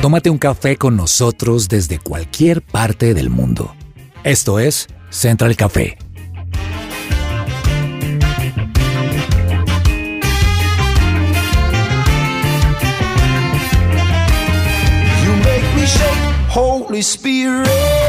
Tómate un café con nosotros desde cualquier parte del mundo. Esto es Central Café. You make me shake, Holy Spirit.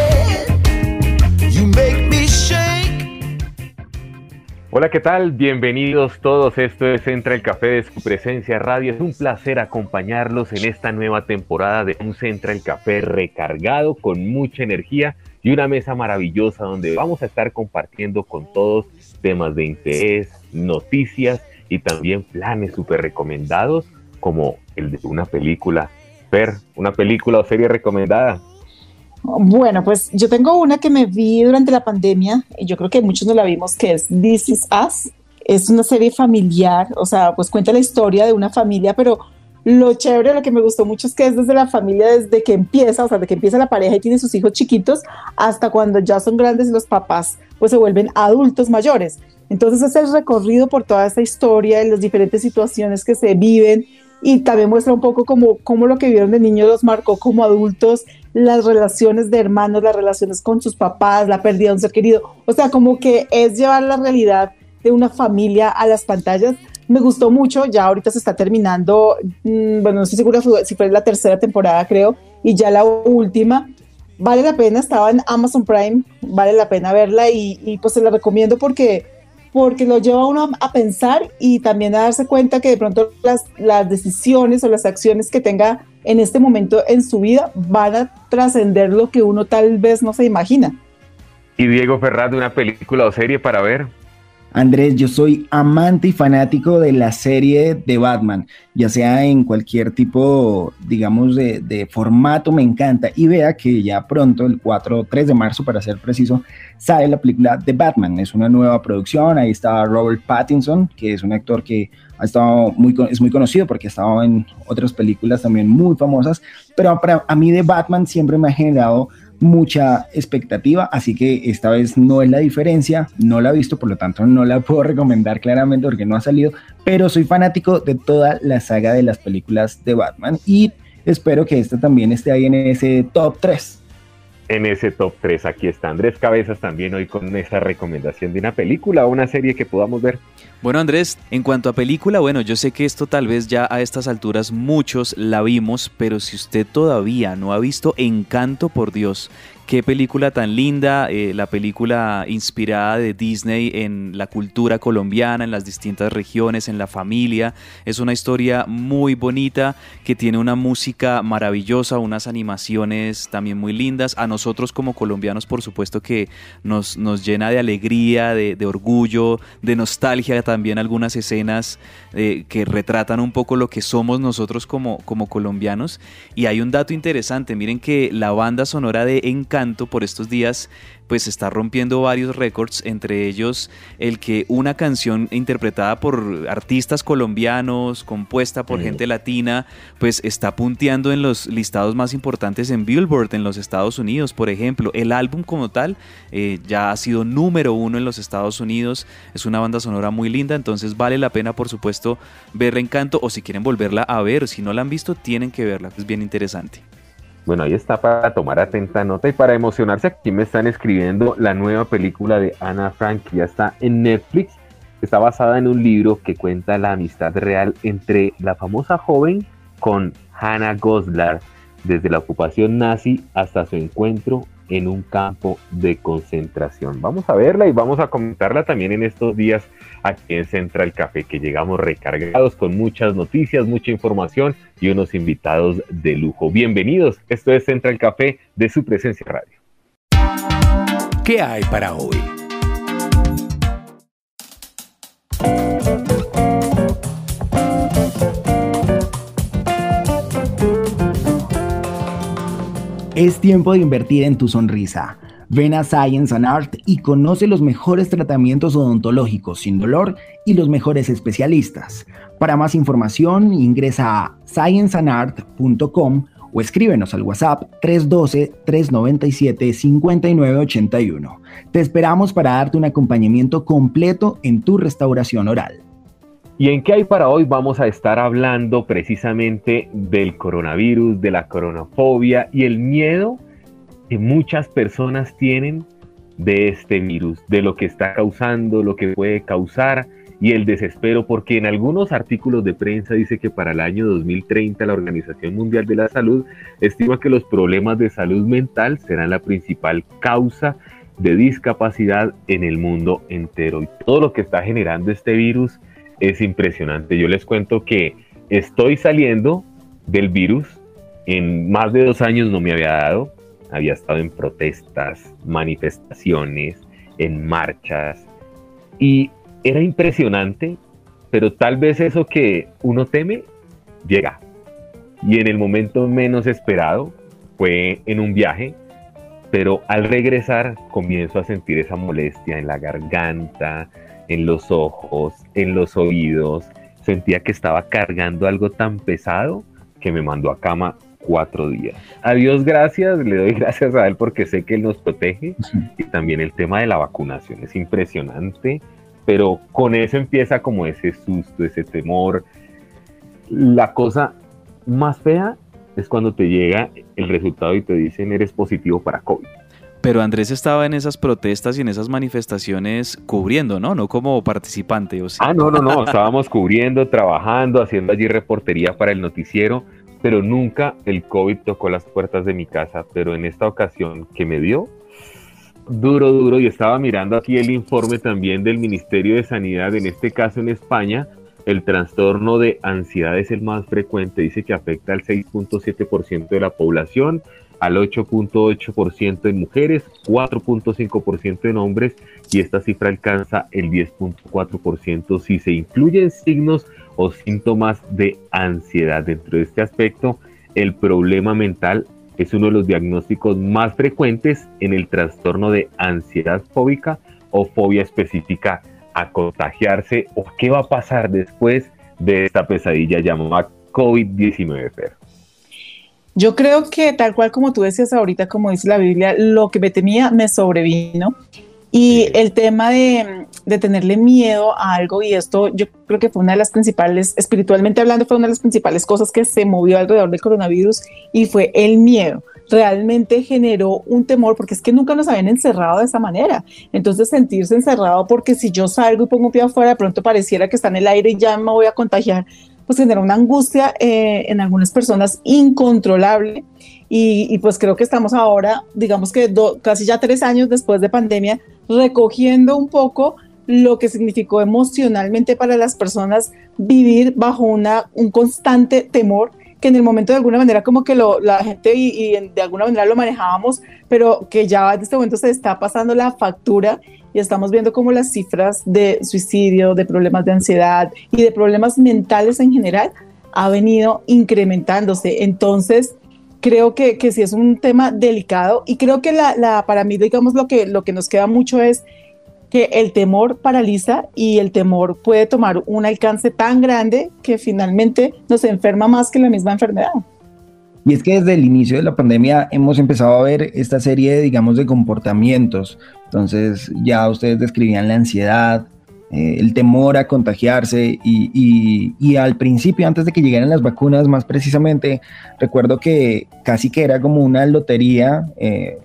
Hola, ¿qué tal? Bienvenidos todos. Esto es Central el Café de su presencia radio. Es un placer acompañarlos en esta nueva temporada de un Central Café recargado con mucha energía y una mesa maravillosa donde vamos a estar compartiendo con todos temas de interés, noticias y también planes súper recomendados como el de una película. Per, una película o serie recomendada. Bueno, pues yo tengo una que me vi durante la pandemia y yo creo que muchos no la vimos, que es This Is Us. Es una serie familiar, o sea, pues cuenta la historia de una familia, pero lo chévere, lo que me gustó mucho es que es desde la familia, desde que empieza, o sea, desde que empieza la pareja y tiene sus hijos chiquitos, hasta cuando ya son grandes y los papás pues se vuelven adultos mayores. Entonces es el recorrido por toda esta historia, en las diferentes situaciones que se viven y también muestra un poco cómo, cómo lo que vieron de niños los marcó como adultos, las relaciones de hermanos, las relaciones con sus papás, la pérdida de un ser querido. O sea, como que es llevar la realidad de una familia a las pantallas. Me gustó mucho, ya ahorita se está terminando, mmm, bueno, no estoy segura si fue la tercera temporada, creo, y ya la última. Vale la pena, estaba en Amazon Prime, vale la pena verla y, y pues se la recomiendo porque porque lo lleva a uno a pensar y también a darse cuenta que de pronto las, las decisiones o las acciones que tenga en este momento en su vida van a trascender lo que uno tal vez no se imagina. Y Diego Ferraz, una película o serie para ver. Andrés, yo soy amante y fanático de la serie de Batman, ya sea en cualquier tipo, digamos, de, formato, me encanta. Y vea que ya pronto, el 4, 3 de marzo, para ser preciso, sale la película de Batman. Es una nueva producción, ahí está Robert Pattinson, que es un actor que ha estado muy, es muy conocido porque ha estado en otras películas también muy famosas, pero para, a mí de Batman siempre me ha generado mucha expectativa, así que esta vez no es la diferencia, no la he visto, por lo tanto no la puedo recomendar claramente porque no ha salido, pero soy fanático de toda la saga de las películas de Batman y espero que esta también esté ahí en ese top 3. En ese top 3 aquí está Andrés Cabezas también hoy con esta recomendación de una película o una serie que podamos ver. Bueno Andrés, en cuanto a película, bueno, yo sé que esto tal vez ya a estas alturas muchos la vimos, pero si usted todavía no ha visto Encanto por Dios, qué película tan linda, eh, la película inspirada de Disney en la cultura colombiana, en las distintas regiones, en la familia. Es una historia muy bonita que tiene una música maravillosa, unas animaciones también muy lindas. A nosotros como colombianos, por supuesto que nos, nos llena de alegría, de, orgullo, de nostalgia también algunas escenas eh, que retratan un poco lo que somos nosotros como, como colombianos. Y hay un dato interesante, miren que la banda sonora de Encanto por estos días pues está rompiendo varios récords, entre ellos el que una canción interpretada por artistas colombianos, compuesta por gente latina, pues está punteando en los listados más importantes en Billboard en los Estados Unidos, por ejemplo. El álbum como tal eh, ya ha sido número uno en los Estados Unidos, es una banda sonora muy linda, entonces vale la pena por supuesto verla Encanto o si quieren volverla a ver, si no la han visto tienen que verla, es bien interesante. Bueno, ahí está para tomar atenta nota y para emocionarse. Aquí me están escribiendo la nueva película de Anna Frank, que ya está en Netflix. Está basada en un libro que cuenta la amistad real entre la famosa joven con Hannah Goslar, desde la ocupación nazi hasta su encuentro en un campo de concentración. Vamos a verla y vamos a comentarla también en estos días aquí en Central Café, que llegamos recargados con muchas noticias, mucha información y unos invitados de lujo. Bienvenidos, esto es Central Café de su presencia radio. ¿Qué hay para hoy? Es tiempo de invertir en tu sonrisa. Ven a Science and Art y conoce los mejores tratamientos odontológicos sin dolor y los mejores especialistas. Para más información, ingresa a scienceandart.com o escríbenos al WhatsApp 312-397-5981. Te esperamos para darte un acompañamiento completo en tu restauración oral. ¿Y en qué hay para hoy? Vamos a estar hablando precisamente del coronavirus, de la coronafobia y el miedo que muchas personas tienen de este virus, de lo que está causando, lo que puede causar y el desespero, porque en algunos artículos de prensa dice que para el año 2030 la Organización Mundial de la Salud estima que los problemas de salud mental serán la principal causa de discapacidad en el mundo entero. Y todo lo que está generando este virus es impresionante. Yo les cuento que estoy saliendo del virus. En más de dos años no me había dado. Había estado en protestas, manifestaciones, en marchas. Y era impresionante, pero tal vez eso que uno teme llega. Y en el momento menos esperado fue en un viaje, pero al regresar comienzo a sentir esa molestia en la garganta, en los ojos, en los oídos. Sentía que estaba cargando algo tan pesado que me mandó a cama cuatro días. A Dios gracias, le doy gracias a Él porque sé que Él nos protege y también el tema de la vacunación es impresionante, pero con eso empieza como ese susto, ese temor. La cosa más fea es cuando te llega el resultado y te dicen eres positivo para COVID. Pero Andrés estaba en esas protestas y en esas manifestaciones cubriendo, ¿no? No como participante. ¿o Ah, no, no, no. Estábamos cubriendo, trabajando, haciendo allí reportería para el noticiero, pero nunca el COVID tocó las puertas de mi casa. Pero en esta ocasión que me dio, duro, duro, y estaba mirando aquí el informe también del Ministerio de Sanidad, en este caso en España, el trastorno de ansiedad es el más frecuente, dice que afecta al 6.7% de la población al 8.8% en mujeres, 4.5% en hombres y esta cifra alcanza el 10.4% si se incluyen signos o síntomas de ansiedad. Dentro de este aspecto, el problema mental es uno de los diagnósticos más frecuentes en el trastorno de ansiedad fóbica o fobia específica a contagiarse o qué va a pasar después de esta pesadilla llamada COVID-19. Yo creo que tal cual como tú decías ahorita, como dice la Biblia, lo que me temía me sobrevino. Y el tema de, de, tenerle miedo a algo, y esto yo creo que fue una de las principales, espiritualmente hablando, fue una de las principales cosas que se movió alrededor del coronavirus y fue el miedo. Realmente generó un temor porque es que nunca nos habían encerrado de esa manera. Entonces sentirse encerrado porque si yo salgo y pongo un pie afuera, de pronto pareciera que está en el aire y ya me voy a contagiar pues genera una angustia eh, en algunas personas incontrolable y, pues creo que estamos ahora, digamos que casi ya tres años después de pandemia, recogiendo un poco lo que significó emocionalmente para las personas vivir bajo una, un constante temor que en el momento de alguna manera como que lo, la gente y, y, de alguna manera lo manejábamos, pero que ya en este momento se está pasando la factura y estamos viendo como las cifras de suicidio, de problemas de ansiedad y de problemas mentales en general ha venido incrementándose. Entonces, creo que, que sí es un tema delicado y creo que la, la, para mí, digamos, lo que, lo que nos queda mucho es que el temor paraliza y el temor puede tomar un alcance tan grande que finalmente nos enferma más que la misma enfermedad. Y es que desde el inicio de la pandemia hemos empezado a ver esta serie, digamos, de comportamientos. Entonces ya ustedes describían la ansiedad, eh, el temor a contagiarse y, y, al principio, antes de que llegaran las vacunas, más precisamente, recuerdo que casi que era como una lotería. Eh,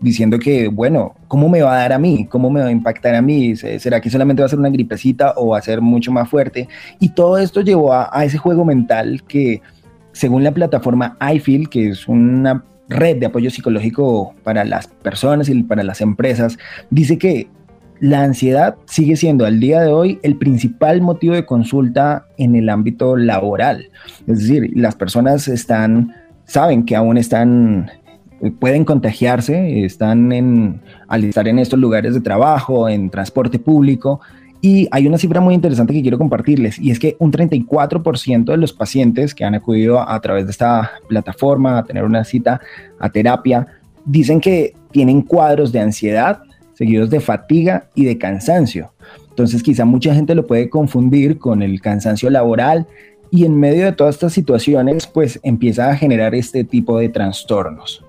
diciendo que, bueno, ¿cómo me va a dar a mí? ¿Cómo me va a impactar a mí? ¿Será que solamente va a ser una gripecita o va a ser mucho más fuerte? Y todo esto llevó a, ese juego mental que según la plataforma iFeel, que es una red de apoyo psicológico para las personas y para las empresas, dice que la ansiedad sigue siendo al día de hoy el principal motivo de consulta en el ámbito laboral. Es decir, las personas están, saben que aún están, pueden contagiarse, están en, al estar en estos lugares de trabajo, en transporte público, y hay una cifra muy interesante que quiero compartirles y es que un 34% de los pacientes que han acudido a, través de esta plataforma a tener una cita a terapia dicen que tienen cuadros de ansiedad seguidos de fatiga y de cansancio. Entonces quizá mucha gente lo puede confundir con el cansancio laboral y en medio de todas estas situaciones pues empieza a generar este tipo de trastornos.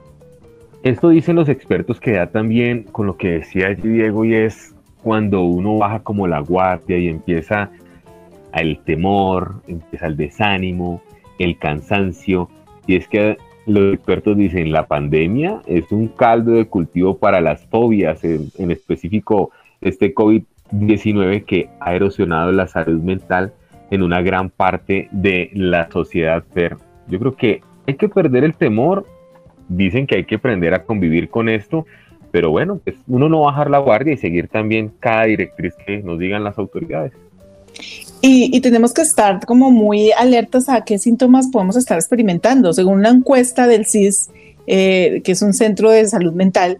Esto dicen los expertos que da también con lo que decía Diego y es cuando uno baja como la guardia y empieza el temor, empieza el desánimo, el cansancio. Y es que los expertos dicen, la pandemia es un caldo de cultivo para las fobias, en, en específico este COVID-19 que ha erosionado la salud mental en una gran parte de la sociedad. Yo creo que hay que perder el temor, dicen que hay que aprender a convivir con esto, pero bueno, pues uno no bajar la guardia y seguir también cada directriz que nos digan las autoridades. Y, tenemos que estar como muy alertas a qué síntomas podemos estar experimentando. Según una encuesta del CIS, eh, que es un centro de salud mental,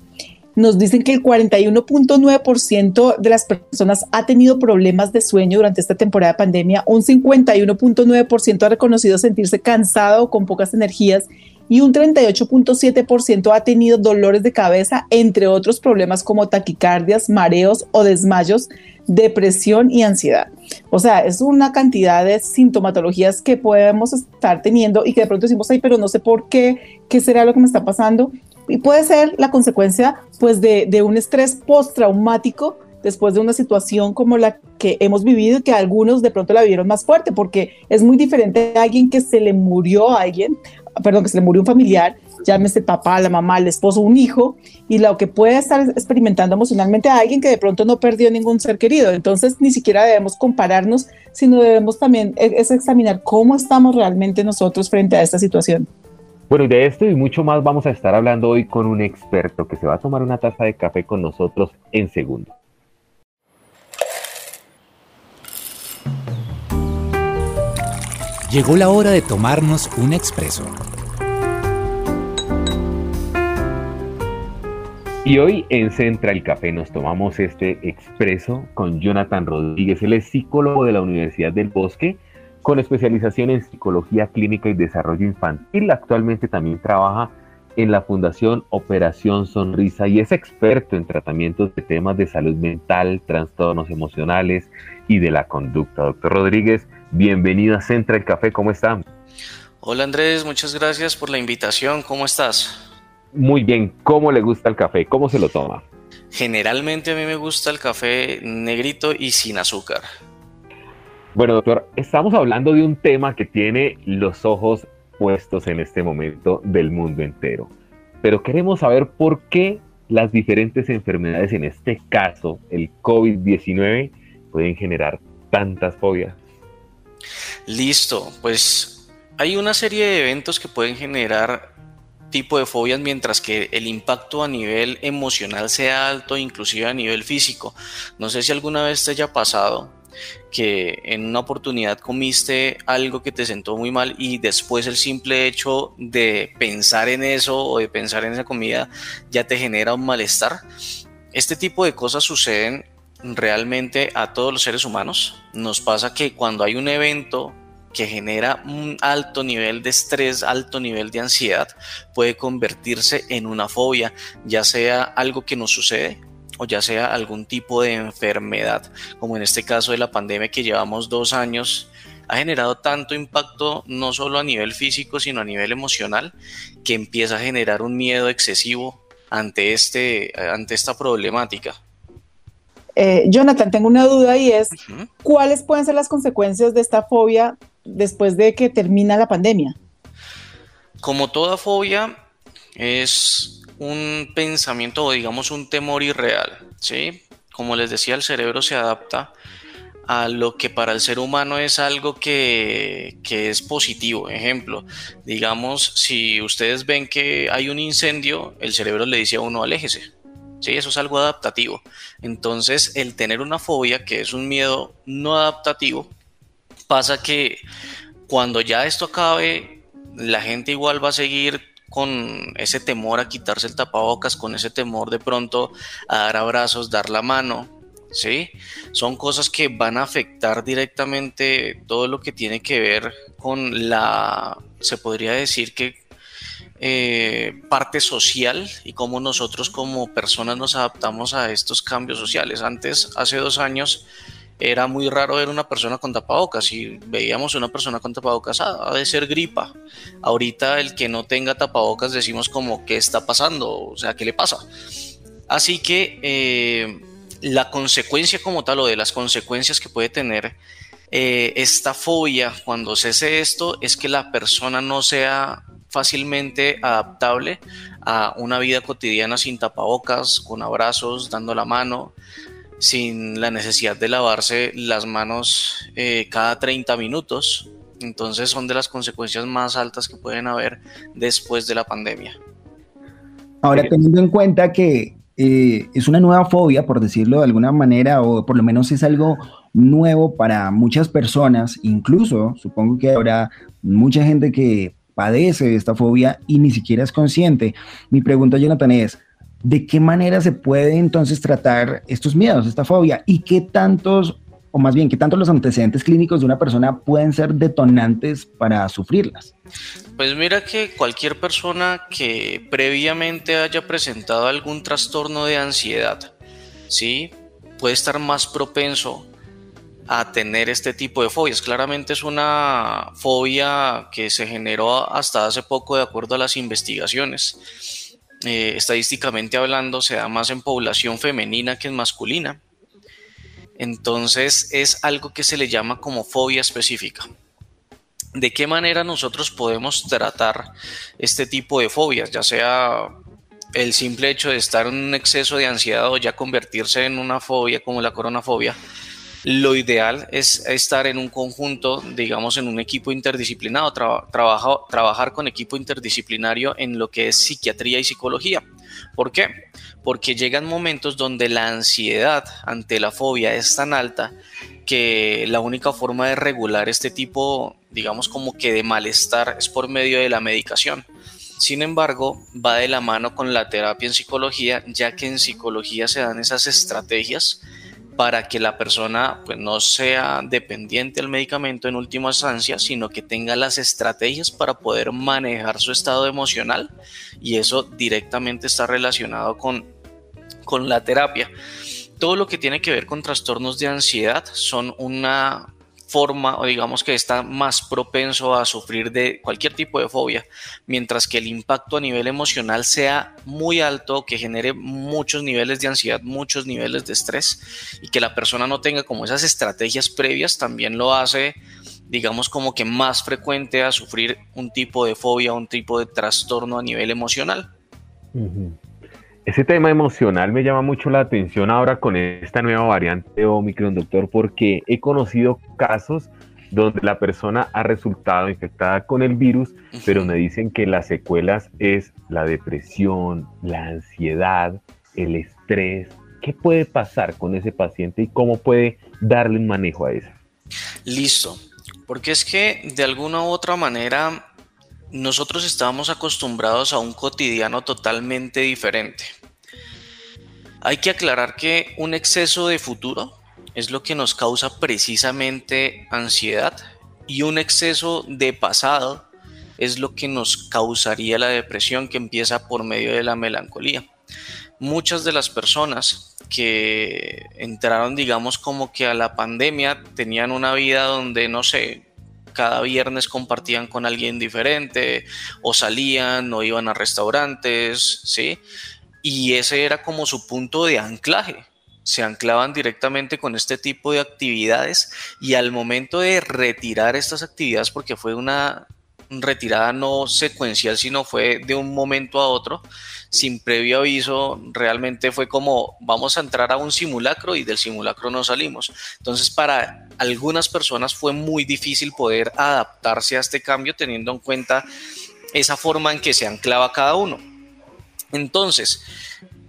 nos dicen que el 41.9% de las personas ha tenido problemas de sueño durante esta temporada de pandemia, un 51.9% ha reconocido sentirse cansado o con pocas energías y un 38.7% ha tenido dolores de cabeza, entre otros problemas como taquicardias, mareos o desmayos, depresión y ansiedad. O sea, es una cantidad de sintomatologías que podemos estar teniendo y que de pronto decimos, ay, pero no sé por qué, qué será lo que me está pasando. Y puede ser la consecuencia, pues, de, un estrés postraumático después de una situación como la que hemos vivido y que algunos de pronto la vivieron más fuerte, porque es muy diferente a alguien que se le murió a alguien perdón, que se le murió un familiar, llámese papá, la mamá, el esposo, un hijo, y lo que puede estar experimentando emocionalmente a alguien que de pronto no perdió ningún ser querido. Entonces, ni siquiera debemos compararnos, sino debemos también e, es examinar cómo estamos realmente nosotros frente a esta situación. Bueno, de esto y mucho más vamos a estar hablando hoy con un experto que se va a tomar una taza de café con nosotros en segundo. Llegó la hora de tomarnos un expreso. Y hoy en Central Café nos tomamos este expreso con Jonathan Rodríguez. Él es psicólogo de la Universidad del Bosque con especialización en psicología clínica y desarrollo infantil. Actualmente también trabaja en la Fundación Operación Sonrisa y es experto en tratamientos de temas de salud mental, trastornos emocionales y de la conducta. Doctor Rodríguez, bienvenido a Central Café, ¿cómo está? Hola Andrés, muchas gracias por la invitación, ¿cómo estás? Muy bien, ¿cómo le gusta el café? ¿Cómo se lo toma? Generalmente a mí me gusta el café negrito y sin azúcar. Bueno, doctor, estamos hablando de un tema que tiene los ojos puestos en este momento del mundo entero. Pero queremos saber por qué las diferentes enfermedades, en este caso el COVID-19, pueden generar tantas fobias. Listo, pues hay una serie de eventos que pueden generar tipo de fobias mientras que el impacto a nivel emocional sea alto, inclusive a nivel físico. No sé si alguna vez te haya pasado que en una oportunidad comiste algo que te sentó muy mal y después el simple hecho de pensar en eso o de pensar en esa comida ya te genera un malestar. Este tipo de cosas suceden realmente a todos los seres humanos. Nos pasa que cuando hay un evento que genera un alto nivel de estrés, alto nivel de ansiedad, puede convertirse en una fobia, ya sea algo que nos sucede o ya sea algún tipo de enfermedad, como en este caso de la pandemia que llevamos dos años, ha generado tanto impacto no solo a nivel físico, sino a nivel emocional, que empieza a generar un miedo excesivo ante, este, ante esta problemática. Eh, Jonathan, tengo una duda y es, ¿cuáles pueden ser las consecuencias de esta fobia después de que termina la pandemia? Como toda fobia, es un pensamiento o digamos un temor irreal, ¿sí? Como les decía, el cerebro se adapta a lo que para el ser humano es algo que, que, es positivo. Ejemplo, digamos, si ustedes ven que hay un incendio, el cerebro le dice a uno aléjese. Sí, eso es algo adaptativo. Entonces, el tener una fobia, que es un miedo no adaptativo, pasa que cuando ya esto acabe, la gente igual va a seguir con ese temor a quitarse el tapabocas, con ese temor de pronto a dar abrazos, dar la mano, ¿sí? Son cosas que van a afectar directamente todo lo que tiene que ver con la, se podría decir que eh, parte social y cómo nosotros como personas nos adaptamos a estos cambios sociales. Antes, hace dos años, era muy raro ver una persona con tapabocas. y veíamos una persona con tapabocas, ah, ha de ser gripa. Ahorita el que no tenga tapabocas decimos como, ¿qué está pasando? O sea, ¿qué le pasa? Así que eh, la consecuencia como tal o de las consecuencias que puede tener eh, esta fobia, cuando cese esto, es que la persona no sea fácilmente adaptable a una vida cotidiana sin tapabocas, con abrazos, dando la mano, sin la necesidad de lavarse las manos eh, cada 30 minutos. Entonces son de las consecuencias más altas que pueden haber después de la pandemia. Ahora, teniendo en cuenta que eh, es una nueva fobia, por decirlo de alguna manera, o por lo menos es algo nuevo para muchas personas, incluso supongo que habrá mucha gente que padece esta fobia y ni siquiera es consciente. Mi pregunta, Jonathan, es, ¿de qué manera se puede entonces tratar estos miedos, esta fobia? ¿Y qué tantos, o más bien, qué tantos los antecedentes clínicos de una persona pueden ser detonantes para sufrirlas? Pues mira que cualquier persona que previamente haya presentado algún trastorno de ansiedad, ¿sí? Puede estar más propenso a tener este tipo de fobias. Claramente es una fobia que se generó hasta hace poco de acuerdo a las investigaciones. Eh, estadísticamente hablando, se da más en población femenina que en masculina. Entonces es algo que se le llama como fobia específica. ¿De qué manera nosotros podemos tratar este tipo de fobias? Ya sea el simple hecho de estar en un exceso de ansiedad o ya convertirse en una fobia como la coronafobia lo ideal es estar en un conjunto, digamos, en un equipo interdisciplinado, trabajar con equipo interdisciplinario en lo que es psiquiatría y psicología. ¿Por qué? Porque llegan momentos donde la ansiedad ante la fobia es tan alta que la única forma de regular este tipo, digamos, como que de malestar es por medio de la medicación. Sin embargo, va de la mano con la terapia en psicología, ya que en psicología se dan esas estrategias para que la persona pues, no sea dependiente del medicamento en última instancia, sino que tenga las estrategias para poder manejar su estado emocional y eso directamente está relacionado con, con la terapia. Todo lo que tiene que ver con trastornos de ansiedad son una forma o digamos que está más propenso a sufrir de cualquier tipo de fobia, mientras que el impacto a nivel emocional sea muy alto, que genere muchos niveles de ansiedad, muchos niveles de estrés y que la persona no tenga como esas estrategias previas, también lo hace digamos como que más frecuente a sufrir un tipo de fobia, un tipo de trastorno a nivel emocional. Ese tema emocional me llama mucho la atención ahora con esta nueva variante Omicron, doctor, porque he conocido casos donde la persona ha resultado infectada con el virus, pero me dicen que las secuelas es la depresión, la ansiedad, el estrés. ¿Qué puede pasar con ese paciente y cómo puede darle un manejo a eso? Listo, porque es que de alguna u otra manera nosotros estábamos acostumbrados a un cotidiano totalmente diferente. Hay que aclarar que un exceso de futuro es lo que nos causa precisamente ansiedad y un exceso de pasado es lo que nos causaría la depresión que empieza por medio de la melancolía. Muchas de las personas que entraron, digamos, como que a la pandemia tenían una vida donde, no sé, cada viernes compartían con alguien diferente o salían o iban a restaurantes, ¿sí? Y ese era como su punto de anclaje. Se anclaban directamente con este tipo de actividades y al momento de retirar estas actividades, porque fue una retirada no secuencial, sino fue de un momento a otro, sin previo aviso, realmente fue como vamos a entrar a un simulacro y del simulacro no salimos. Entonces, para algunas personas fue muy difícil poder adaptarse a este cambio teniendo en cuenta esa forma en que se anclaba cada uno. Entonces,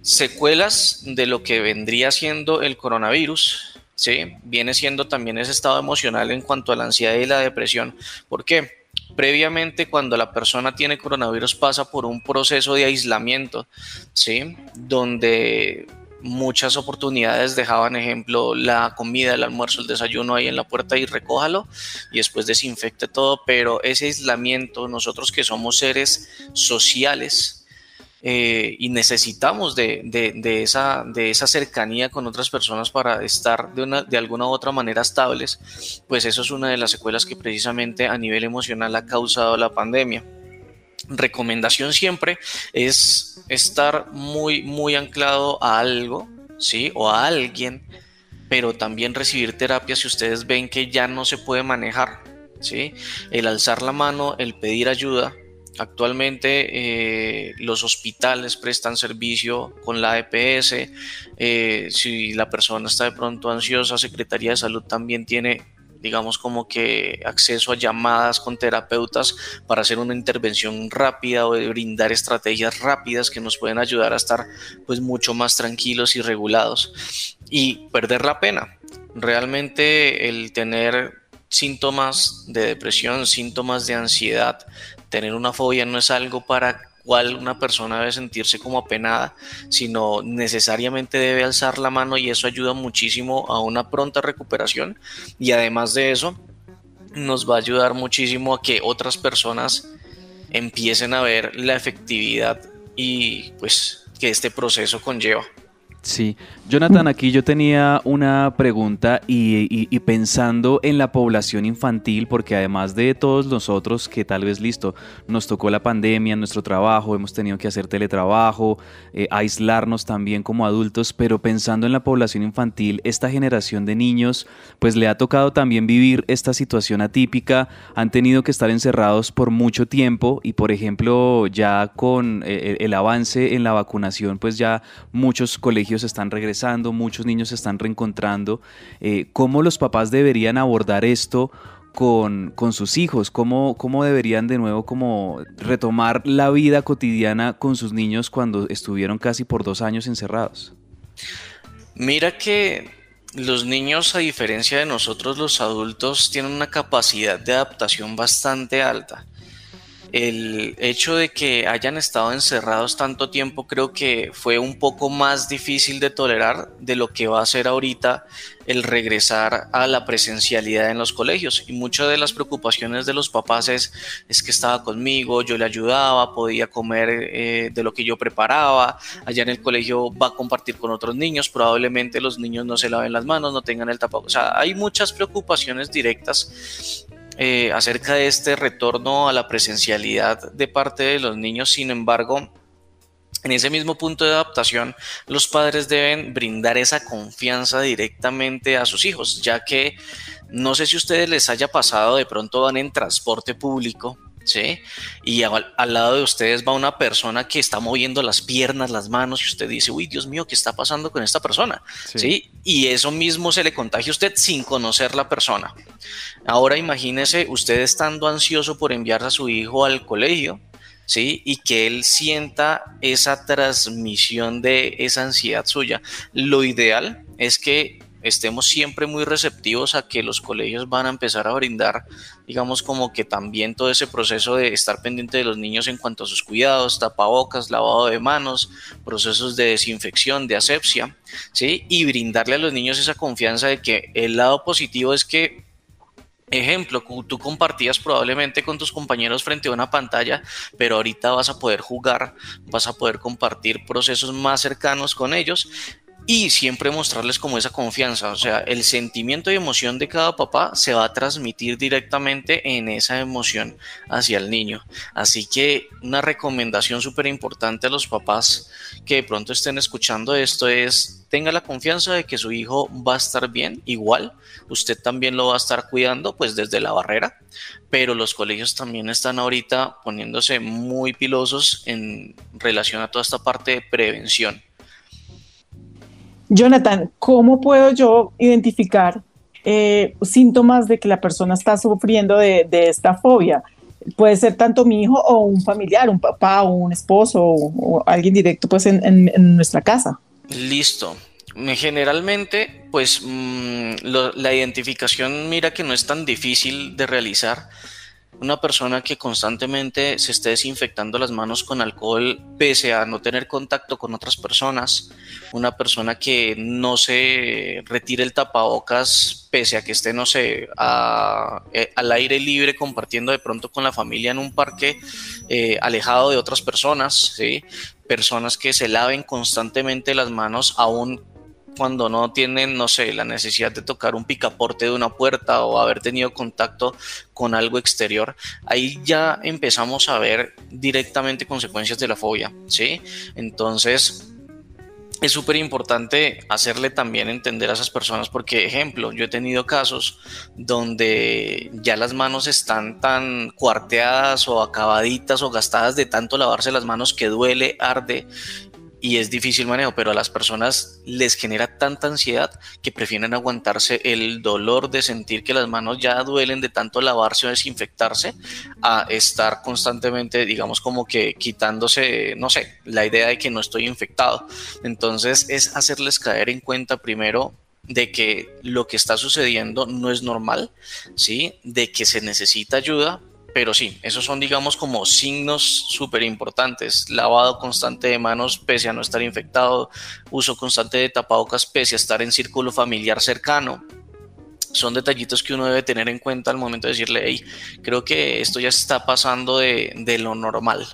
secuelas de lo que vendría siendo el coronavirus, ¿sí? Viene siendo también ese estado emocional en cuanto a la ansiedad y la depresión. ¿Por qué? Previamente, cuando la persona tiene coronavirus, pasa por un proceso de aislamiento, ¿sí? Donde muchas oportunidades dejaban ejemplo la comida, el almuerzo, el desayuno ahí en la puerta y recójalo y después desinfecte todo, pero ese aislamiento, nosotros que somos seres sociales, eh, y necesitamos de, esa, de esa cercanía con otras personas para estar de, una, de alguna u otra manera estables, pues eso es una de las secuelas que precisamente a nivel emocional ha causado la pandemia. Recomendación siempre es estar muy, muy anclado a algo, ¿sí? O a alguien pero también recibir terapia si ustedes ven que ya no se puede manejar. ¿sí? El alzar la mano, el pedir ayuda. Actualmente eh, los hospitales prestan servicio con la EPS. Eh, si la persona está de pronto ansiosa, Secretaría de Salud también tiene digamos como que acceso a llamadas con terapeutas para hacer una intervención rápida o brindar estrategias rápidas que nos pueden ayudar a estar pues mucho más tranquilos y regulados y perder la pena. Realmente el tener síntomas de depresión, síntomas de ansiedad, tener una fobia no es algo para cual una persona debe sentirse como apenada, sino necesariamente debe alzar la mano y eso ayuda muchísimo a una pronta recuperación y además de eso nos va a ayudar muchísimo a que otras personas empiecen a ver la efectividad y pues que este proceso conlleva. Sí, Jonathan, aquí yo tenía una pregunta y, pensando en la población infantil, porque además de todos nosotros que tal vez listo, nos tocó la pandemia nuestro trabajo, hemos tenido que hacer teletrabajo, eh, aislarnos también como adultos, pero pensando en la población infantil, esta generación de niños, pues le ha tocado también vivir esta situación atípica, han tenido que estar encerrados por mucho tiempo y por ejemplo ya con eh, el avance en la vacunación, pues ya muchos colegios están regresando, muchos niños se están reencontrando. Eh, ¿Cómo los papás deberían abordar esto? Con, con, sus hijos? ¿Cómo, ¿Cómo deberían de nuevo como retomar la vida cotidiana con sus niños cuando estuvieron casi por dos años encerrados? Mira que los niños, a diferencia de nosotros los adultos, tienen una capacidad de adaptación bastante alta el hecho de que hayan estado encerrados tanto tiempo creo que fue un poco más difícil de tolerar de lo que va a ser ahorita el regresar a la presencialidad en los colegios. Y muchas de las preocupaciones de los papás es, es que estaba conmigo, yo le ayudaba, podía comer eh, de lo que yo preparaba, allá en el colegio va a compartir con otros niños, probablemente los niños no se laven las manos, no tengan el tapabocas. O sea, hay muchas preocupaciones directas eh, acerca de este retorno a la presencialidad de parte de los niños. Sin embargo, en ese mismo punto de adaptación, los padres deben brindar esa confianza directamente a sus hijos, ya que no sé si a ustedes les haya pasado, de pronto van en transporte público ¿sí? Y al, lado de ustedes va una persona que está moviendo las piernas, las manos, y usted dice, uy, Dios mío, ¿qué está pasando con esta persona? Sí. Y eso mismo se le contagia a usted sin conocer la persona. Ahora imagínese usted estando ansioso por enviar a su hijo al colegio, ¿sí? Y que él sienta esa transmisión de esa ansiedad suya. Lo ideal es que estemos siempre muy receptivos a que los colegios van a empezar a brindar, digamos, como que también todo ese proceso de estar pendiente de los niños en cuanto a sus cuidados, tapabocas, lavado de manos, procesos de desinfección, de asepsia, ¿sí? Y brindarle a los niños esa confianza de que el lado positivo es que Ejemplo, tú compartías probablemente con tus compañeros frente a una pantalla, pero ahorita vas a poder jugar, vas a poder compartir procesos más cercanos con ellos y siempre mostrarles como esa confianza, o sea, el sentimiento y emoción de cada papá se va a transmitir directamente en esa emoción hacia el niño. Así que una recomendación súper importante a los papás que de pronto estén escuchando esto es tenga la confianza de que su hijo va a estar bien, igual usted también lo va a estar cuidando pues desde la barrera, pero los colegios también están ahorita poniéndose muy pilosos en relación a toda esta parte de prevención. Jonathan, ¿cómo puedo yo identificar eh, síntomas de que la persona está sufriendo de, esta fobia? Puede ser tanto mi hijo o un familiar, un papá o un esposo o, alguien directo pues en, nuestra casa. Listo. Generalmente, pues mm, la identificación, mira que no es tan difícil de realizar una persona que constantemente se esté desinfectando las manos con alcohol pese a no tener contacto con otras personas, una persona que no se retire el tapabocas pese a que esté, no sé, eh, al aire libre compartiendo de pronto con la familia en un parque eh, alejado de otras personas, ¿sí? personas que se laven constantemente las manos aún cuando no tienen, no sé, la necesidad de tocar un picaporte de una puerta o haber tenido contacto con algo exterior, ahí ya empezamos a ver directamente consecuencias de la fobia, ¿sí? Entonces, es súper importante hacerle también entender a esas personas porque, ejemplo, yo he tenido casos donde ya las manos están tan cuarteadas o acabaditas o gastadas de tanto lavarse las manos que duele, arde y es difícil manejo, pero a las personas les genera tanta ansiedad que prefieren aguantarse el dolor de sentir que las manos ya duelen de tanto lavarse o desinfectarse a estar constantemente, digamos, como que quitándose, no sé, la idea de que no estoy infectado. Entonces es hacerles caer en cuenta primero de que lo que está sucediendo no es normal, ¿sí? De que se necesita ayuda, pero sí, esos son, digamos, como signos súper importantes. Lavado constante de manos pese a no estar infectado, uso constante de tapabocas pese a estar en círculo familiar cercano. Son detallitos que uno debe tener en cuenta al momento de decirle, hey, creo que esto ya está pasando de, de lo normal.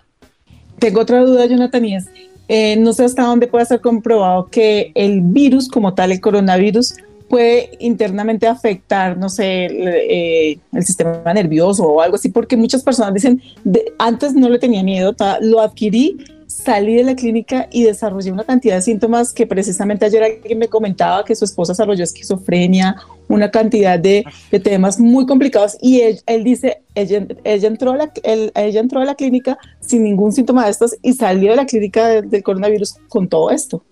Tengo otra duda, Jonathan, y es, eh, no sé hasta dónde puede ser comprobado que el virus como tal, el coronavirus, puede internamente afectar, no sé, eh, el sistema nervioso o algo así, porque muchas personas dicen, antes no le tenía miedo, lo adquirí, salí de la clínica y desarrollé una cantidad de síntomas que precisamente ayer alguien me comentaba que su esposa desarrolló esquizofrenia, una cantidad de, temas muy complicados y él, dice, ella, entró a la, ella entró a la clínica sin ningún síntoma de estos y salió de la clínica del coronavirus con todo esto.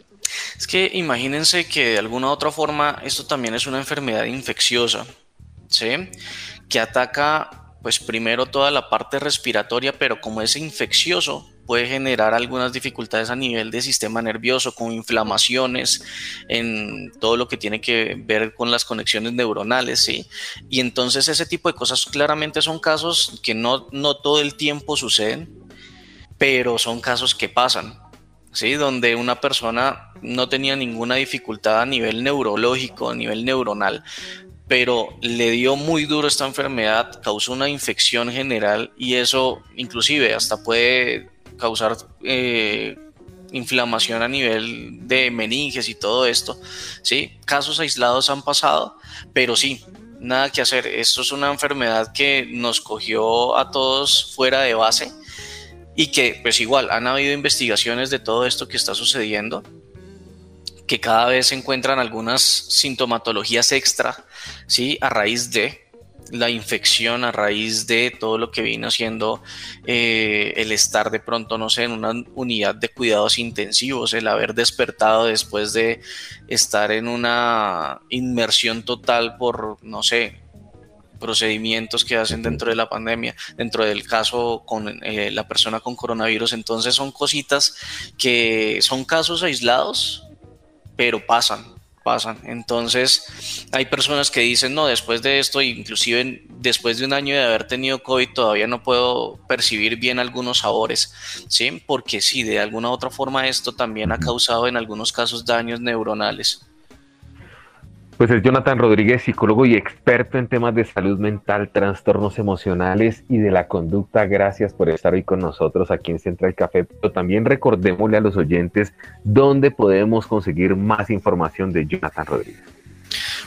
Es que imagínense que de alguna u otra forma esto también es una enfermedad infecciosa, ¿sí? Que ataca pues primero toda la parte respiratoria, pero como es infeccioso, puede generar algunas dificultades a nivel de sistema nervioso, como inflamaciones en todo lo que tiene que ver con las conexiones neuronales, ¿sí? Y entonces ese tipo de cosas claramente son casos que no, no todo el tiempo suceden, pero son casos que pasan. ¿Sí? donde una persona no tenía ninguna dificultad a nivel neurológico, a nivel neuronal, pero le dio muy duro esta enfermedad, causó una infección general y eso inclusive hasta puede causar eh, inflamación a nivel de meninges y todo esto. ¿sí? Casos aislados han pasado, pero sí, nada que hacer. Esto es una enfermedad que nos cogió a todos fuera de base y que pues igual han habido investigaciones de todo esto que está sucediendo, que cada vez se encuentran algunas sintomatologías extra, ¿sí? A raíz de la infección, a raíz de todo lo que vino siendo eh, el estar de pronto, no sé, en una unidad de cuidados intensivos, el haber despertado después de estar en una inmersión total por, no sé, procedimientos que hacen dentro de la pandemia, dentro del caso con eh, la persona con coronavirus. Entonces son cositas que son casos aislados, pero pasan, pasan. Entonces hay personas que dicen, no, después de esto, inclusive después de un año de haber tenido COVID, todavía no puedo percibir bien algunos sabores, ¿sí? Porque sí, de alguna u otra forma esto también ha causado en algunos casos daños neuronales. Pues es Jonathan Rodríguez, psicólogo y experto en temas de salud mental, trastornos emocionales y de la conducta. Gracias por estar hoy con nosotros aquí en Central Café. Pero también recordémosle a los oyentes dónde podemos conseguir más información de Jonathan Rodríguez.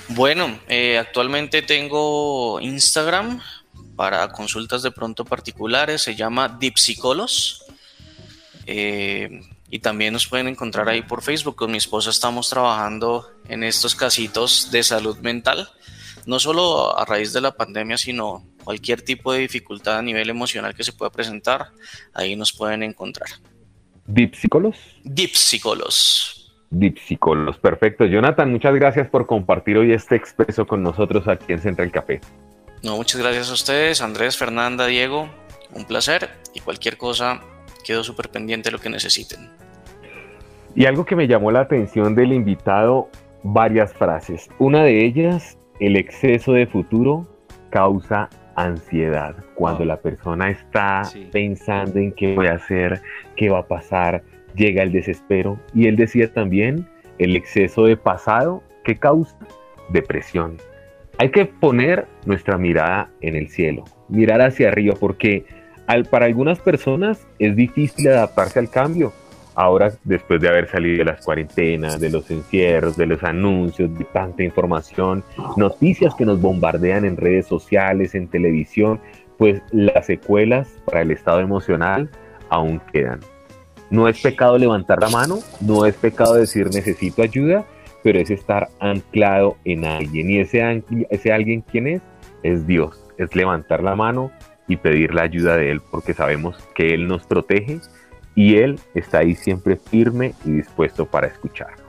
Bueno, eh, actualmente tengo Instagram para consultas de pronto particulares, se llama Deep Eh, y también nos pueden encontrar ahí por Facebook. Con mi esposa estamos trabajando en estos casitos de salud mental, no solo a raíz de la pandemia, sino cualquier tipo de dificultad a nivel emocional que se pueda presentar, ahí nos pueden encontrar. Psicolos. Deep Psicolos, perfecto. Jonathan, muchas gracias por compartir hoy este expreso con nosotros aquí en Central Café. No, muchas gracias a ustedes, Andrés, Fernanda, Diego, un placer y cualquier cosa quedo súper pendiente de lo que necesiten. Y algo que me llamó la atención del invitado, varias frases. Una de ellas, el exceso de futuro causa ansiedad. Cuando la persona está pensando en qué voy a hacer, qué va a pasar, llega el desespero. Y él decía también, el exceso de pasado que causa depresión. Hay que poner nuestra mirada en el cielo, mirar hacia arriba, porque para algunas personas es difícil adaptarse al cambio. Ahora, después de haber salido de las cuarentenas, de los encierros, de los anuncios, de tanta información, noticias que nos bombardean en redes sociales, en televisión, pues las secuelas para el estado emocional aún quedan. No es pecado levantar la mano, no es pecado decir necesito ayuda, pero es estar anclado en alguien. Y ese, ese alguien, ¿quién es? Es Dios. Es levantar la mano y pedir la ayuda de Él, porque sabemos que Él nos protege y Él está ahí siempre firme y dispuesto para escucharnos.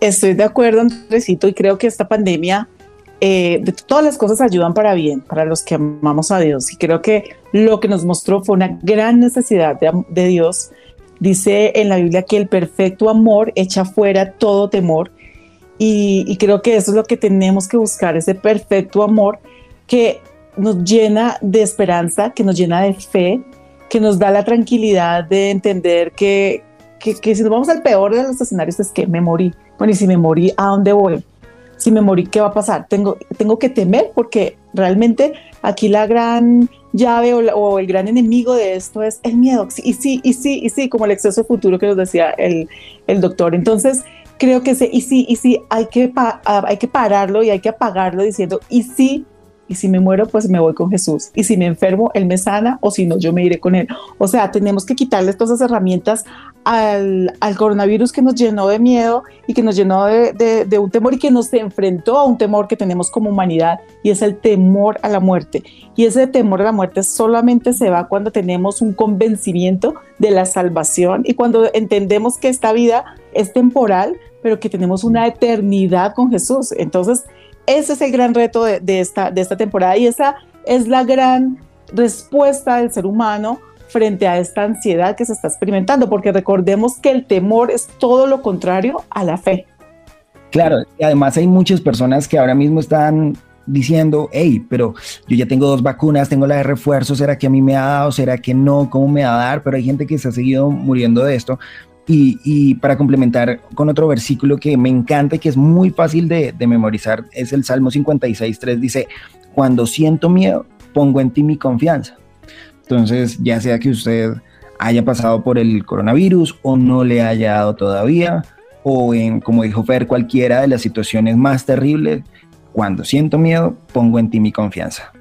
Estoy de acuerdo, Andresito, y creo que esta pandemia, eh, de todas las cosas ayudan para bien, para los que amamos a Dios. Y creo que lo que nos mostró fue una gran necesidad de, Dios. Dice en la Biblia que el perfecto amor echa fuera todo temor. Y, y creo que eso es lo que tenemos que buscar, ese perfecto amor que nos llena de esperanza, que nos llena de fe, que nos da la tranquilidad de entender que, que, si nos vamos al peor de los escenarios es que me morí. Bueno, y si me morí, ¿a dónde voy? Si me morí, ¿qué va a pasar? Tengo, tengo que temer porque realmente aquí la gran llave o, el gran enemigo de esto es el miedo. Y sí, y sí, y sí, como el exceso futuro que nos decía el, el doctor. Entonces, creo que sí, y sí, y sí, hay que, hay que pararlo y hay que apagarlo diciendo, y sí, y si me muero, pues me voy con Jesús. Y si me enfermo, Él me sana o si no, yo me iré con Él. O sea, tenemos que quitarle todas esas herramientas al, coronavirus que nos llenó de miedo y que nos llenó de, un temor y que nos enfrentó a un temor que tenemos como humanidad y es el temor a la muerte. Y ese temor a la muerte solamente se va cuando tenemos un convencimiento de la salvación y cuando entendemos que esta vida es temporal, pero que tenemos una eternidad con Jesús. Entonces, ese es el gran reto de, esta, de esta temporada y esa es la gran respuesta del ser humano frente a esta ansiedad que se está experimentando, porque recordemos que el temor es todo lo contrario a la fe. Claro, y además hay muchas personas que ahora mismo están diciendo, hey, pero yo ya tengo dos vacunas, tengo la de refuerzo, ¿será que a mí me ha dado? ¿Será que no? ¿Cómo me va a dar? Pero hay gente que se ha seguido muriendo de esto. Y, para complementar con otro versículo que me encanta y que es muy fácil de, memorizar, es el Salmo 56, 3, dice, cuando siento miedo, pongo en ti mi confianza. Entonces, ya sea que usted haya pasado por el coronavirus o no le haya dado todavía, o como dijo Fer, cualquiera de las situaciones más terribles, cuando siento miedo, pongo en ti mi confianza.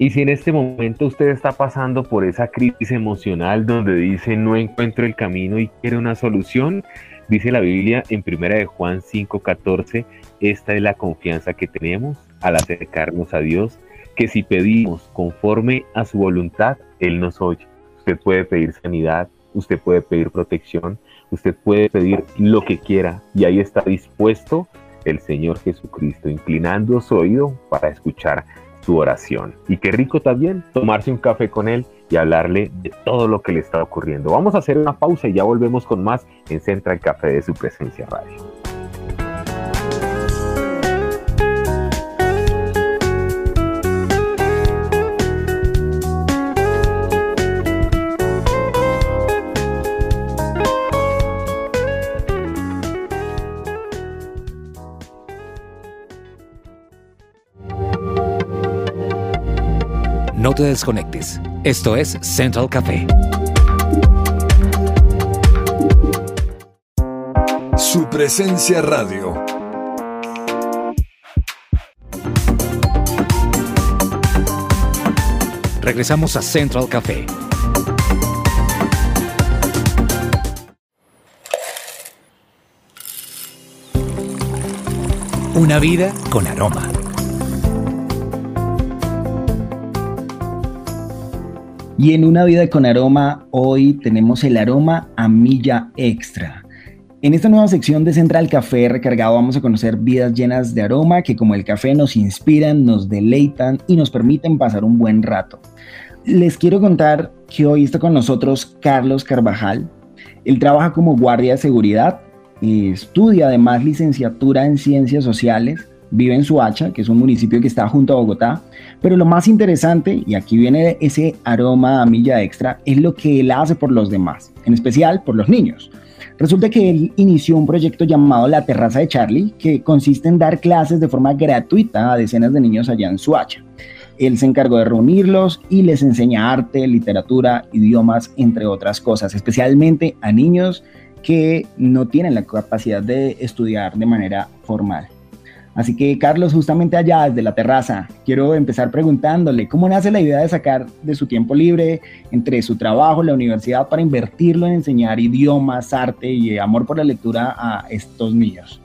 Y si en este momento usted está pasando por esa crisis emocional donde dice no encuentro el camino y quiere una solución, dice la Biblia en 1 de Juan 5:14, esta es la confianza que tenemos al acercarnos a Dios, que si pedimos conforme a su voluntad, Él nos oye. Usted puede pedir sanidad, usted puede pedir protección, usted puede pedir lo que quiera y ahí está dispuesto el Señor Jesucristo, inclinando su oído para escuchar su oración. Y qué rico también tomarse un café con él y hablarle de todo lo que le está ocurriendo. Vamos a hacer una pausa y ya volvemos con más en Central Café de su presencia radio. No te desconectes. Esto es Central Café. Su presencia radio. Regresamos a Central Café. Una vida con aroma. Y en Una vida con aroma, hoy tenemos el aroma a milla extra. En esta nueva sección de Central Café Recargado vamos a conocer vidas llenas de aroma que como el café nos inspiran, nos deleitan y nos permiten pasar un buen rato. Les quiero contar que hoy está con nosotros Carlos Carvajal. Él trabaja como guardia de seguridad, y estudia además licenciatura en ciencias sociales vive en Suacha, que es un municipio que está junto a Bogotá, pero lo más interesante, y aquí viene ese aroma a milla extra, es lo que él hace por los demás, en especial por los niños. Resulta que él inició un proyecto llamado La Terraza de Charlie, que consiste en dar clases de forma gratuita a decenas de niños allá en Suacha. Él se encargó de reunirlos y les enseña arte, literatura, idiomas, entre otras cosas, especialmente a niños que no tienen la capacidad de estudiar de manera formal. Así que Carlos, justamente allá desde la terraza, quiero empezar preguntándole, ¿cómo nace la idea de sacar de su tiempo libre entre su trabajo, la universidad, para invertirlo en enseñar idiomas, arte y amor por la lectura a estos niños?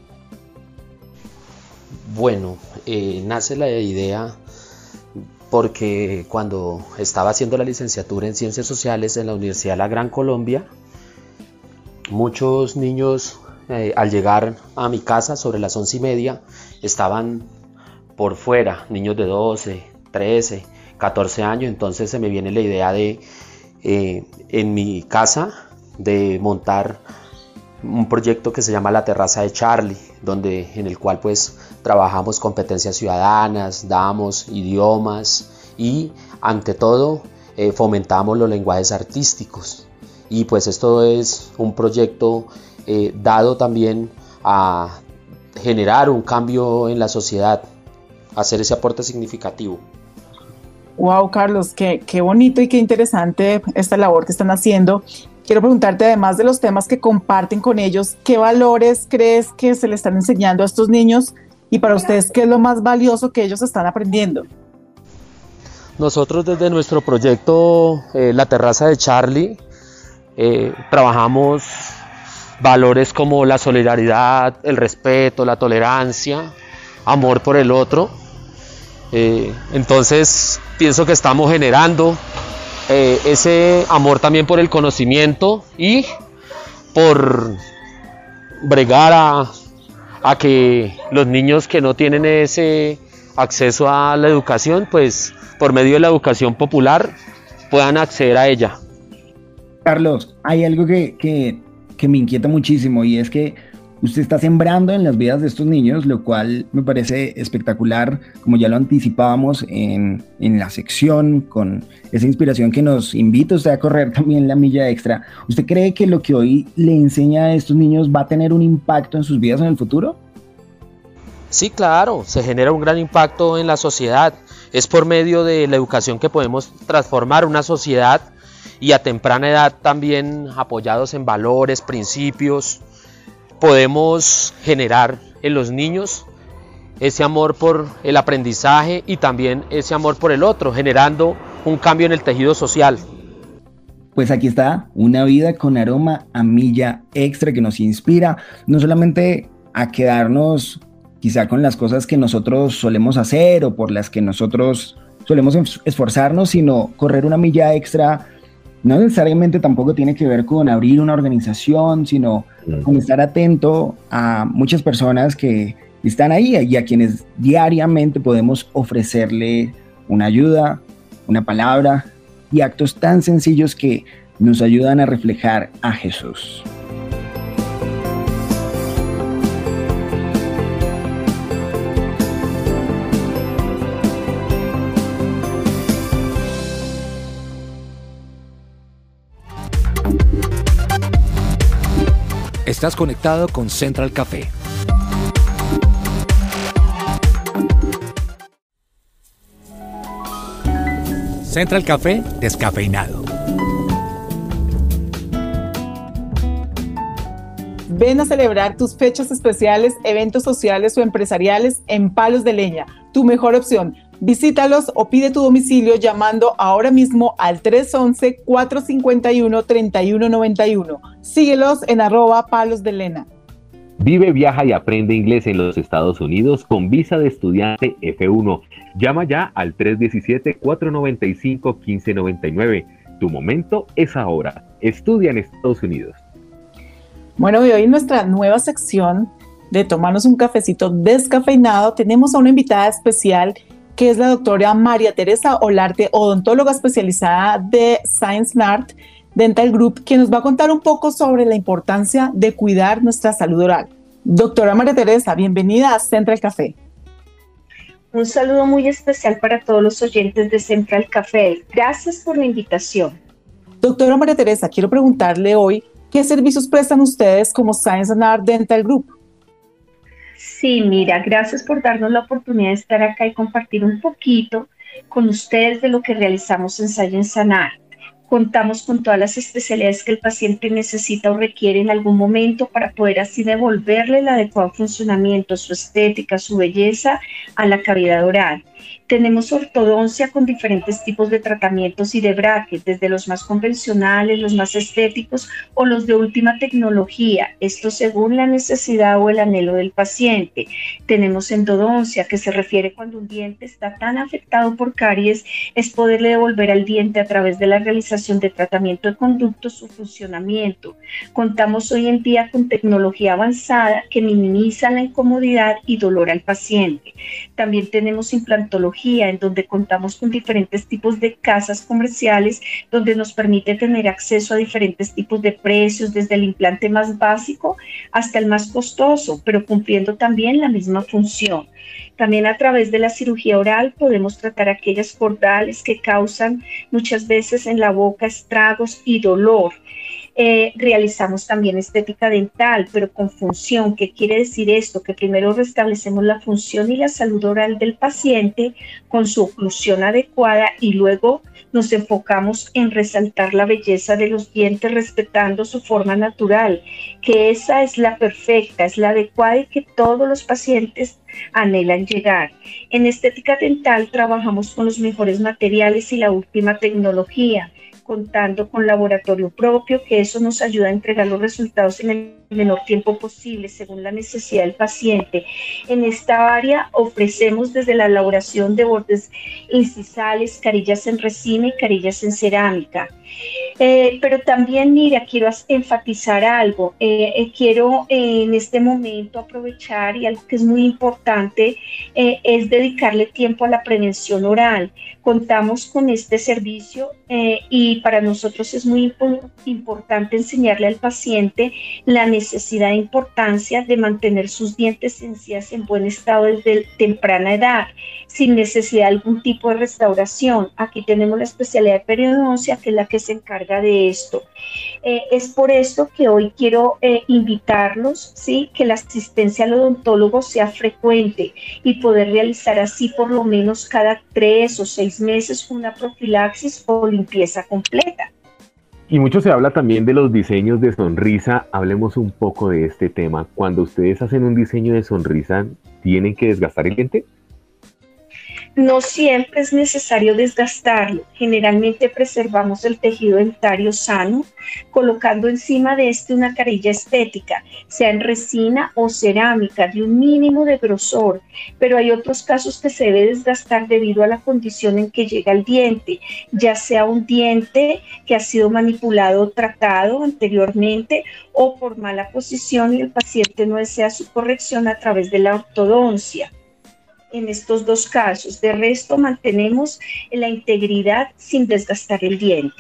Bueno, eh, nace la idea porque cuando estaba haciendo la licenciatura en Ciencias Sociales en la Universidad de la Gran Colombia, muchos niños eh, al llegar a mi casa sobre las once y media estaban por fuera, niños de 12, 13, 14 años, entonces se me viene la idea de eh, en mi casa de montar un proyecto que se llama La Terraza de Charlie, donde, en el cual pues trabajamos competencias ciudadanas, damos idiomas y ante todo eh, fomentamos los lenguajes artísticos. Y pues esto es un proyecto eh, dado también a generar un cambio en la sociedad, hacer ese aporte significativo. Wow, Carlos, qué, qué bonito y qué interesante esta labor que están haciendo. Quiero preguntarte, además de los temas que comparten con ellos, ¿qué valores crees que se le están enseñando a estos niños? Y para ustedes, ¿qué es lo más valioso que ellos están aprendiendo? Nosotros desde nuestro proyecto eh, La Terraza de Charlie eh, trabajamos valores como la solidaridad, el respeto, la tolerancia, amor por el otro. Eh, entonces pienso que estamos generando eh, ese amor también por el conocimiento y por bregar a, que los niños que no tienen ese acceso a la educación, pues por medio de la educación popular puedan acceder a ella. Carlos, hay algo que que me inquieta muchísimo y es que usted está sembrando en las vidas de estos niños, lo cual me parece espectacular, como ya lo anticipábamos en, en, la sección, con esa inspiración que nos invita usted a correr también la milla extra. ¿Usted cree que lo que hoy le enseña a estos niños va a tener un impacto en sus vidas en el futuro? Sí, claro, se genera un gran impacto en la sociedad. Es por medio de la educación que podemos transformar una sociedad y a temprana edad también apoyados en valores, principios, podemos generar en los niños ese amor por el aprendizaje y también ese amor por el otro, generando un cambio en el tejido social. Pues aquí está, una vida con aroma a milla extra que nos inspira, no solamente a quedarnos quizá con las cosas que nosotros solemos hacer o por las que nosotros solemos esforzarnos, sino correr una milla extra no necesariamente tampoco tiene que ver con abrir una organización, sino con estar atento a muchas personas que están ahí y a quienes diariamente podemos ofrecerle una ayuda, una palabra y actos tan sencillos que nos ayudan a reflejar a Jesús. Estás conectado con Central Café. Central Café descafeinado. Ven a celebrar tus fechas especiales, eventos sociales o empresariales en Palos de Leña, tu mejor opción. Visítalos o pide tu domicilio llamando ahora mismo al 311-451-3191. Síguelos en arroba palos de Lena. Vive, viaja y aprende inglés en los Estados Unidos con visa de estudiante F1. Llama ya al 317-495-1599. Tu momento es ahora. Estudia en Estados Unidos. Bueno, y hoy en nuestra nueva sección de tomarnos un cafecito descafeinado tenemos a una invitada especial que es la doctora María Teresa Olarte, odontóloga especializada de Science Art Dental Group, quien nos va a contar un poco sobre la importancia de cuidar nuestra salud oral. Doctora María Teresa, bienvenida a Central Café. Un saludo muy especial para todos los oyentes de Central Café. Gracias por la invitación. Doctora María Teresa, quiero preguntarle hoy, ¿qué servicios prestan ustedes como Science Art Dental Group? Sí, mira, gracias por darnos la oportunidad de estar acá y compartir un poquito con ustedes de lo que realizamos en Science and Contamos con todas las especialidades que el paciente necesita o requiere en algún momento para poder así devolverle el adecuado funcionamiento, su estética, su belleza a la cavidad oral. Tenemos ortodoncia con diferentes tipos de tratamientos y de brackets, desde los más convencionales, los más estéticos o los de última tecnología, esto según la necesidad o el anhelo del paciente. Tenemos endodoncia, que se refiere cuando un diente está tan afectado por caries, es poderle devolver al diente a través de la realización de tratamiento de conducto su funcionamiento. Contamos hoy en día con tecnología avanzada que minimiza la incomodidad y dolor al paciente. También tenemos implantología en donde contamos con diferentes tipos de casas comerciales, donde nos permite tener acceso a diferentes tipos de precios, desde el implante más básico hasta el más costoso, pero cumpliendo también la misma función. También a través de la cirugía oral podemos tratar aquellas cordales que causan muchas veces en la boca estragos y dolor. Eh, realizamos también estética dental, pero con función. ¿Qué quiere decir esto? Que primero restablecemos la función y la salud oral del paciente con su oclusión adecuada y luego nos enfocamos en resaltar la belleza de los dientes respetando su forma natural, que esa es la perfecta, es la adecuada y que todos los pacientes anhelan llegar. En estética dental trabajamos con los mejores materiales y la última tecnología contando con laboratorio propio, que eso nos ayuda a entregar los resultados en el menor tiempo posible según la necesidad del paciente. En esta área ofrecemos desde la elaboración de bordes incisales, carillas en resina y carillas en cerámica. Eh, pero también, mira, quiero enfatizar algo. Eh, eh, quiero en este momento aprovechar y algo que es muy importante es dedicarle tiempo a la prevención oral. Contamos con este servicio y para nosotros es muy importante enseñarle al paciente la necesidad e importancia de mantener sus dientes encías en buen estado desde temprana edad, sin necesidad de algún tipo de restauración. Aquí tenemos la especialidad de periodoncia, que es la que se encarga de esto. Eh, es por esto que hoy quiero eh, invitarlos, ¿sí? que la asistencia al odontólogo sea frecuente y poder realizar así por lo menos cada tres o seis meses una profilaxis o limpieza completa. Y mucho se habla también de los diseños de sonrisa. Hablemos un poco de este tema. Cuando ustedes hacen un diseño de sonrisa, ¿tienen que desgastar el diente? No siempre es necesario desgastarlo. Generalmente preservamos el tejido dentario sano, colocando encima de este una carilla estética, sea en resina o cerámica, de un mínimo de grosor. Pero hay otros casos que se debe desgastar debido a la condición en que llega el diente, ya sea un diente que ha sido manipulado o tratado anteriormente o por mala posición y el paciente no desea su corrección a través de la ortodoncia en estos dos casos. De resto, mantenemos la integridad sin desgastar el diente.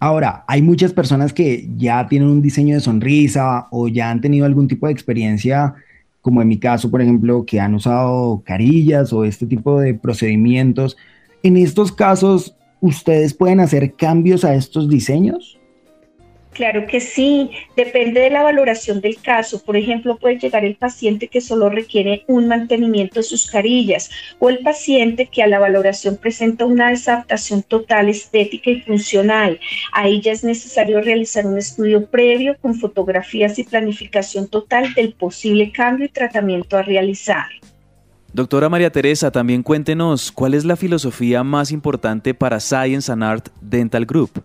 Ahora, hay muchas personas que ya tienen un diseño de sonrisa o ya han tenido algún tipo de experiencia, como en mi caso, por ejemplo, que han usado carillas o este tipo de procedimientos. En estos casos, ¿ustedes pueden hacer cambios a estos diseños? Claro que sí, depende de la valoración del caso. Por ejemplo, puede llegar el paciente que solo requiere un mantenimiento de sus carillas o el paciente que a la valoración presenta una desadaptación total estética y funcional. Ahí ya es necesario realizar un estudio previo con fotografías y planificación total del posible cambio y tratamiento a realizar. Doctora María Teresa, también cuéntenos cuál es la filosofía más importante para Science and Art Dental Group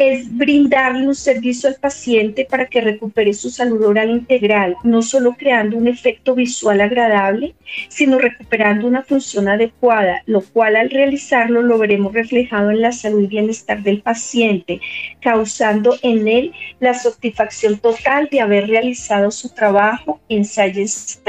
es brindarle un servicio al paciente para que recupere su salud oral integral, no solo creando un efecto visual agradable, sino recuperando una función adecuada, lo cual al realizarlo lo veremos reflejado en la salud y bienestar del paciente, causando en él la satisfacción total de haber realizado su trabajo en Science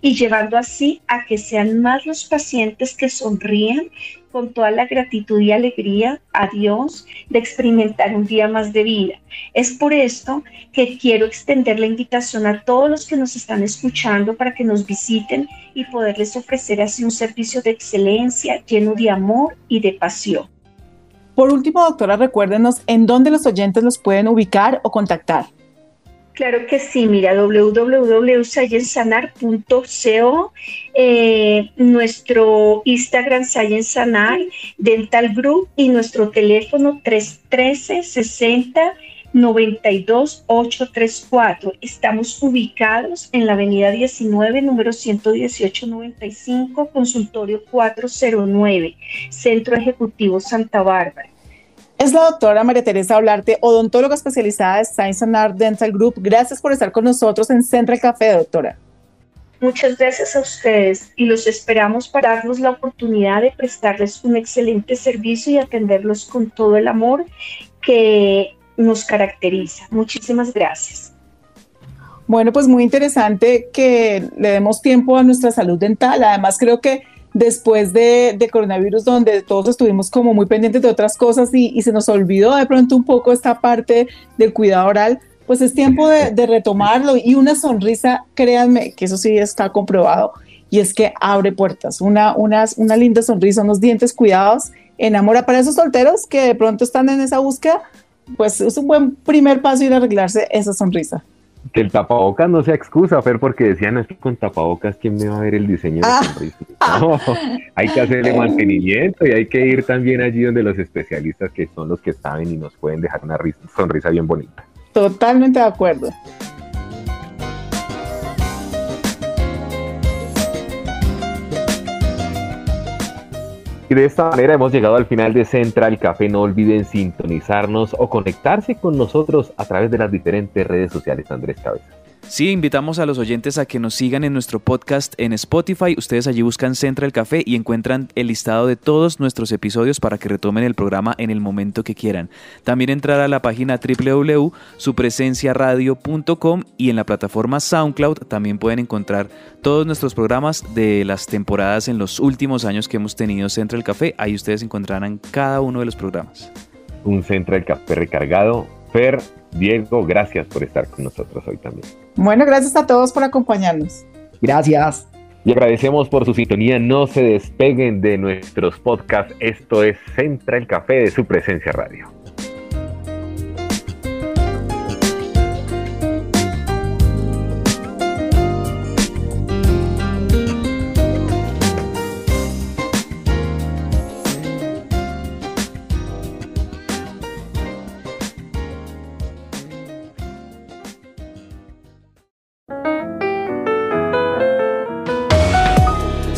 y llevando así a que sean más los pacientes que sonrían con toda la gratitud y alegría a Dios de experimentar un día más de vida. Es por esto que quiero extender la invitación a todos los que nos están escuchando para que nos visiten y poderles ofrecer así un servicio de excelencia lleno de amor y de pasión. Por último, doctora, recuérdenos en dónde los oyentes los pueden ubicar o contactar. Claro que sí, mira, www.sciencesanar.co, eh, nuestro Instagram Sciencesanar Dental Group y nuestro teléfono 313 60 92834. Estamos ubicados en la avenida 19, número 11895, consultorio 409, Centro Ejecutivo Santa Bárbara. Es la doctora María Teresa Olarte, odontóloga especializada de Science and Art Dental Group. Gracias por estar con nosotros en Central Café, doctora. Muchas gracias a ustedes y los esperamos para darnos la oportunidad de prestarles un excelente servicio y atenderlos con todo el amor que nos caracteriza. Muchísimas gracias. Bueno, pues muy interesante que le demos tiempo a nuestra salud dental. Además, creo que después de, coronavirus, donde todos estuvimos como muy pendientes de otras cosas y, se nos olvidó de pronto un poco esta parte del cuidado oral, pues es tiempo de, retomarlo y una sonrisa, créanme que eso sí está comprobado. Y es que abre puertas, una, una, una linda sonrisa, unos dientes cuidados, enamora para esos solteros que de pronto están en esa búsqueda, pues es un buen primer paso ir a arreglarse esa sonrisa que el tapabocas no sea excusa, Fer, porque decían, es que con tapabocas, ¿quién me va a ver el diseño de ah. sonrisa? No, hay que hacerle mantenimiento y hay que ir también allí donde los especialistas que son los que saben y nos pueden dejar una sonrisa bien bonita. Totalmente de acuerdo. Y de esta manera hemos llegado al final de Central Café. No olviden sintonizarnos o conectarse con nosotros a través de las diferentes redes sociales Andrés Cabeza. Sí, invitamos a los oyentes a que nos sigan en nuestro podcast en Spotify. Ustedes allí buscan Central Café y encuentran el listado de todos nuestros episodios para que retomen el programa en el momento que quieran. También entrar a la página www.supresenciaradio.com y en la plataforma SoundCloud también pueden encontrar todos nuestros programas de las temporadas en los últimos años que hemos tenido Central Café. Ahí ustedes encontrarán cada uno de los programas. Un Central Café recargado. Fer, Diego, gracias por estar con nosotros hoy también. Bueno, gracias a todos por acompañarnos. Gracias. Y agradecemos por su sintonía. No se despeguen de nuestros podcasts. Esto es Central Café de su presencia radio.